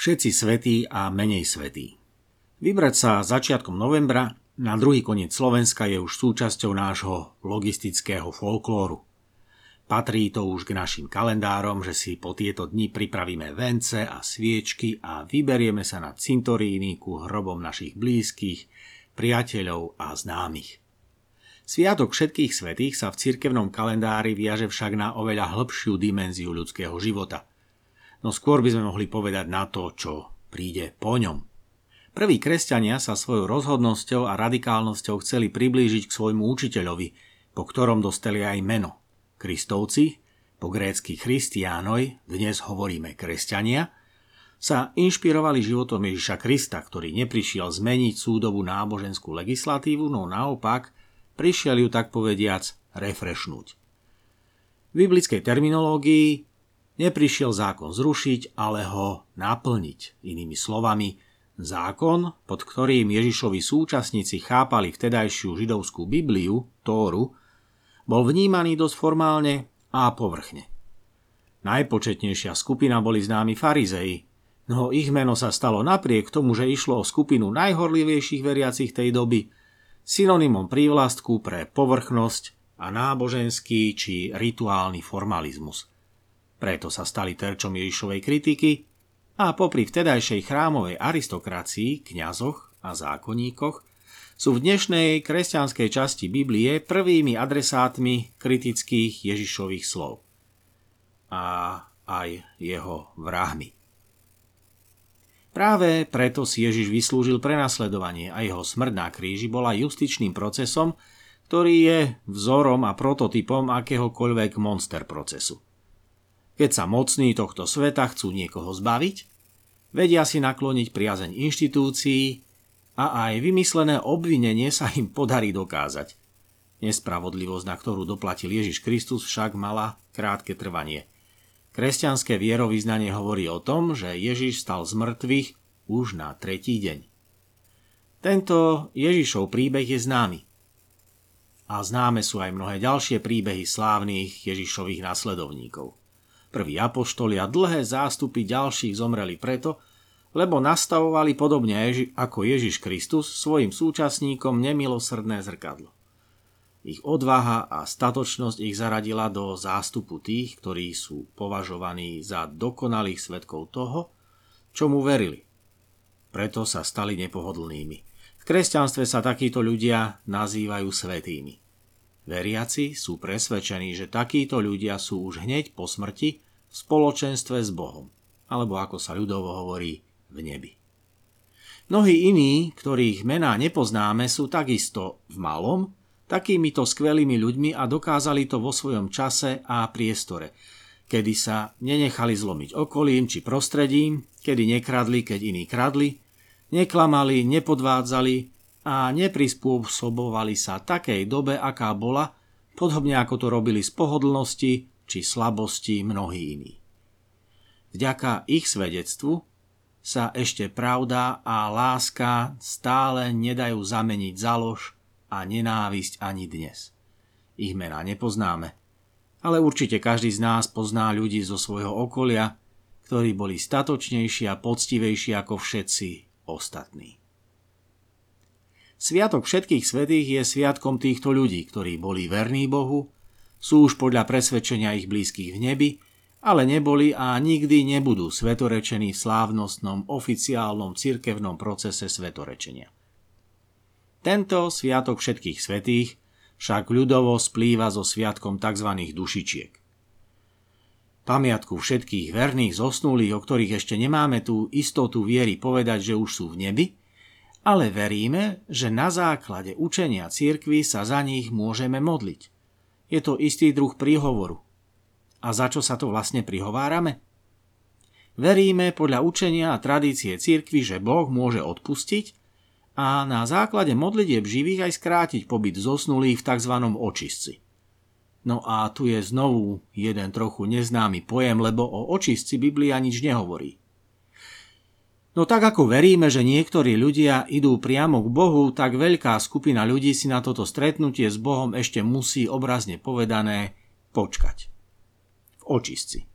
Všetci svetí a menej svetí. Vybrať sa začiatkom novembra na druhý koniec Slovenska je už súčasťou nášho logistického folklóru. Patrí to už k našim kalendárom, že si po tieto dni pripravíme vence a sviečky a vyberieme sa na cintoríny ku hrobom našich blízkych, priateľov a známych. Sviatok všetkých svetých sa v cirkevnom kalendári viaže však na oveľa hĺbšiu dimenziu ľudského života – no skôr by sme mohli povedať na to, čo príde po ňom. Prví kresťania sa svojou rozhodnosťou a radikálnosťou chceli priblížiť k svojmu učiteľovi, po ktorom dostali aj meno. Kristovci, po grécky christiánoj, dnes hovoríme kresťania, sa inšpirovali životom Ježiša Krista, ktorý neprišiel zmeniť súdobú náboženskú legislatívu, no naopak prišiel ju tak povediac refreshnúť. V biblickej terminológii Neprišiel zákon zrušiť, ale ho naplniť. Inými slovami, zákon, pod ktorým Ježišovi súčasníci chápali vtedajšiu židovskú Bibliu, Tóru, bol vnímaný dosť formálne a povrchne. Najpočetnejšia skupina boli známi farizei, no ich meno sa stalo napriek tomu, že išlo o skupinu najhorlivejších veriacich tej doby, synonymom prívlastku pre povrchnosť a náboženský či rituálny formalizmus. Preto sa stali terčom Ježišovej kritiky a popri vtedajšej chrámovej aristokracii, kňazoch a zákonníkoch sú v dnešnej kresťanskej časti Biblie prvými adresátmi kritických Ježišových slov a aj jeho vrahmi. Práve preto si Ježiš vyslúžil prenasledovanie a jeho smrť na kríži bola justičným procesom, ktorý je vzorom a prototypom akéhokoľvek monster procesu. Keď sa mocní tohto sveta chcú niekoho zbaviť, vedia si nakloniť priazeň inštitúcií a aj vymyslené obvinenie sa im podarí dokázať. Nespravodlivosť, na ktorú doplatil Ježiš Kristus, však mala krátke trvanie. Kresťanské vierovýznanie hovorí o tom, že Ježiš stal z mŕtvych už na tretí deň. Tento Ježišov príbeh je známy. A známe sú aj mnohé ďalšie príbehy slávnych Ježišových nasledovníkov. Prví apoštoli a dlhé zástupy ďalších zomreli preto, lebo nastavovali podobne ako Ježiš Kristus svojim súčasníkom nemilosrdné zrkadlo. Ich odvaha a statočnosť ich zaradila do zástupu tých, ktorí sú považovaní za dokonalých svetkov toho, čomu verili. Preto sa stali nepohodlnými. V kresťanstve sa takíto ľudia nazývajú svetými. Veriaci sú presvedčení, že takíto ľudia sú už hneď po smrti v spoločenstve s Bohom, alebo ako sa ľudovo hovorí, v nebi. Mnohí iní, ktorých mená nepoznáme, sú takisto v malom, takýmito skvelými ľuďmi a dokázali to vo svojom čase a priestore, kedy sa nenechali zlomiť okolím či prostredím, kedy nekradli, keď iní kradli, neklamali, nepodvádzali, a neprispôsobovali sa takej dobe, aká bola, podobne ako to robili z pohodlnosti či slabosti mnohí iní. Vďaka ich svedectvu sa ešte pravda a láska stále nedajú zameniť za lož a nenávisť ani dnes. Ich mená nepoznáme, ale určite každý z nás pozná ľudí zo svojho okolia, ktorí boli statočnejší a poctivejší ako všetci ostatní. Sviatok všetkých svetých je sviatkom týchto ľudí, ktorí boli verní Bohu, sú už podľa presvedčenia ich blízkych v nebi, ale neboli a nikdy nebudú svetorečení v slávnostnom oficiálnom cirkevnom procese svetorečenia. Tento sviatok všetkých svetých však ľudovo splýva so sviatkom tzv. dušičiek. Pamiatku všetkých verných zosnulých, o ktorých ešte nemáme tú istotu viery povedať, že už sú v nebi, ale veríme, že na základe učenia cirkvy sa za nich môžeme modliť. Je to istý druh príhovoru. A za čo sa to vlastne prihovárame? Veríme podľa učenia a tradície cirkvy, že Boh môže odpustiť a na základe modlitieb živých aj skrátiť pobyt zosnulých v tzv. očistci. No a tu je znovu jeden trochu neznámy pojem, lebo o očistci Biblia nič nehovorí. No tak ako veríme, že niektorí ľudia idú priamo k Bohu, tak veľká skupina ľudí si na toto stretnutie s Bohom ešte musí obrazne povedané počkať. V očistci.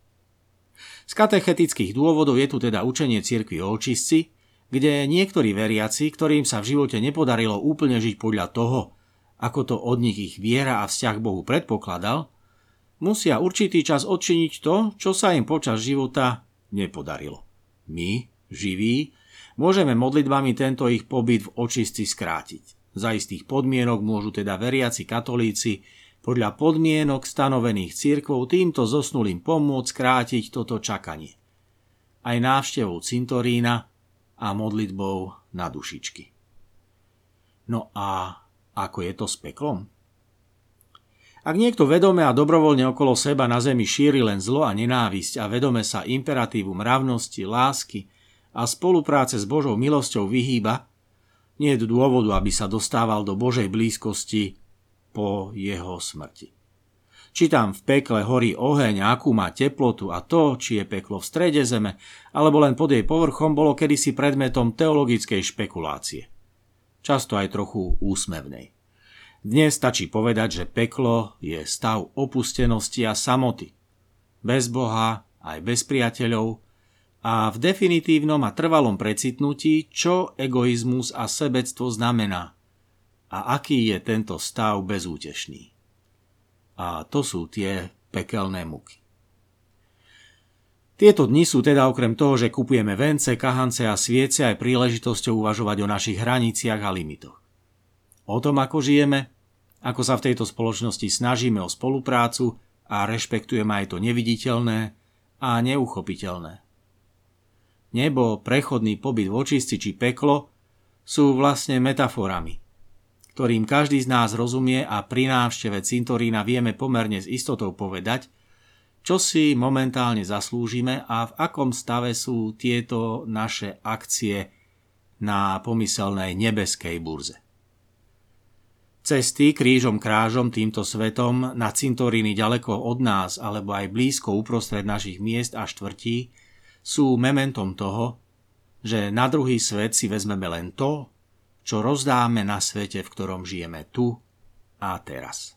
Z katechetických dôvodov je tu teda učenie cirkvi o očistci, kde niektorí veriaci, ktorým sa v živote nepodarilo úplne žiť podľa toho, ako to od nich ich viera a vzťah Bohu predpokladal, musia určitý čas odčiniť to, čo sa im počas života nepodarilo. My, živí, môžeme modlitbami tento ich pobyt v očistci skrátiť. Za istých podmienok môžu teda veriaci katolíci podľa podmienok stanovených cirkvou týmto zosnulým pomôcť skrátiť toto čakanie. Aj návštevou cintorína a modlitbou na dušičky. No a ako je to s peklom? Ak niekto vedome a dobrovoľne okolo seba na zemi šíri len zlo a nenávisť a vedome sa imperatívu mravnosti, lásky a spolupráce s Božou milosťou vyhýba, nie je dôvodu, aby sa dostával do Božej blízkosti po jeho smrti. Či tam v pekle horí oheň, akú má teplotu a to, či je peklo v strede zeme, alebo len pod jej povrchom, bolo kedysi predmetom teologickej špekulácie. Často aj trochu úsmevnej. Dnes stačí povedať, že peklo je stav opustenosti a samoty. Bez Boha, aj bez priateľov a v definitívnom a trvalom precitnutí, čo egoizmus a sebectvo znamená a aký je tento stav bezútešný. A to sú tie pekelné muky. Tieto dni sú teda okrem toho, že kupujeme vence, kahance a sviece aj príležitosťou uvažovať o našich hraniciach a limitoch. O tom, ako žijeme, ako sa v tejto spoločnosti snažíme o spoluprácu a rešpektujeme aj to neviditeľné a neuchopiteľné. Nebo, prechodný pobyt v očistci či peklo sú vlastne metaforami – ktorým každý z nás rozumie a pri návšteve cintorína vieme pomerne s istotou povedať, čo si momentálne zaslúžime a v akom stave sú tieto naše akcie na pomyselnej nebeskej burze. Cesty krížom krážom týmto svetom na cintoríny ďaleko od nás alebo aj blízko uprostred našich miest a štvrtí sú mementom toho, že na druhý svet si vezmeme len to, čo rozdáme na svete, v ktorom žijeme tu a teraz.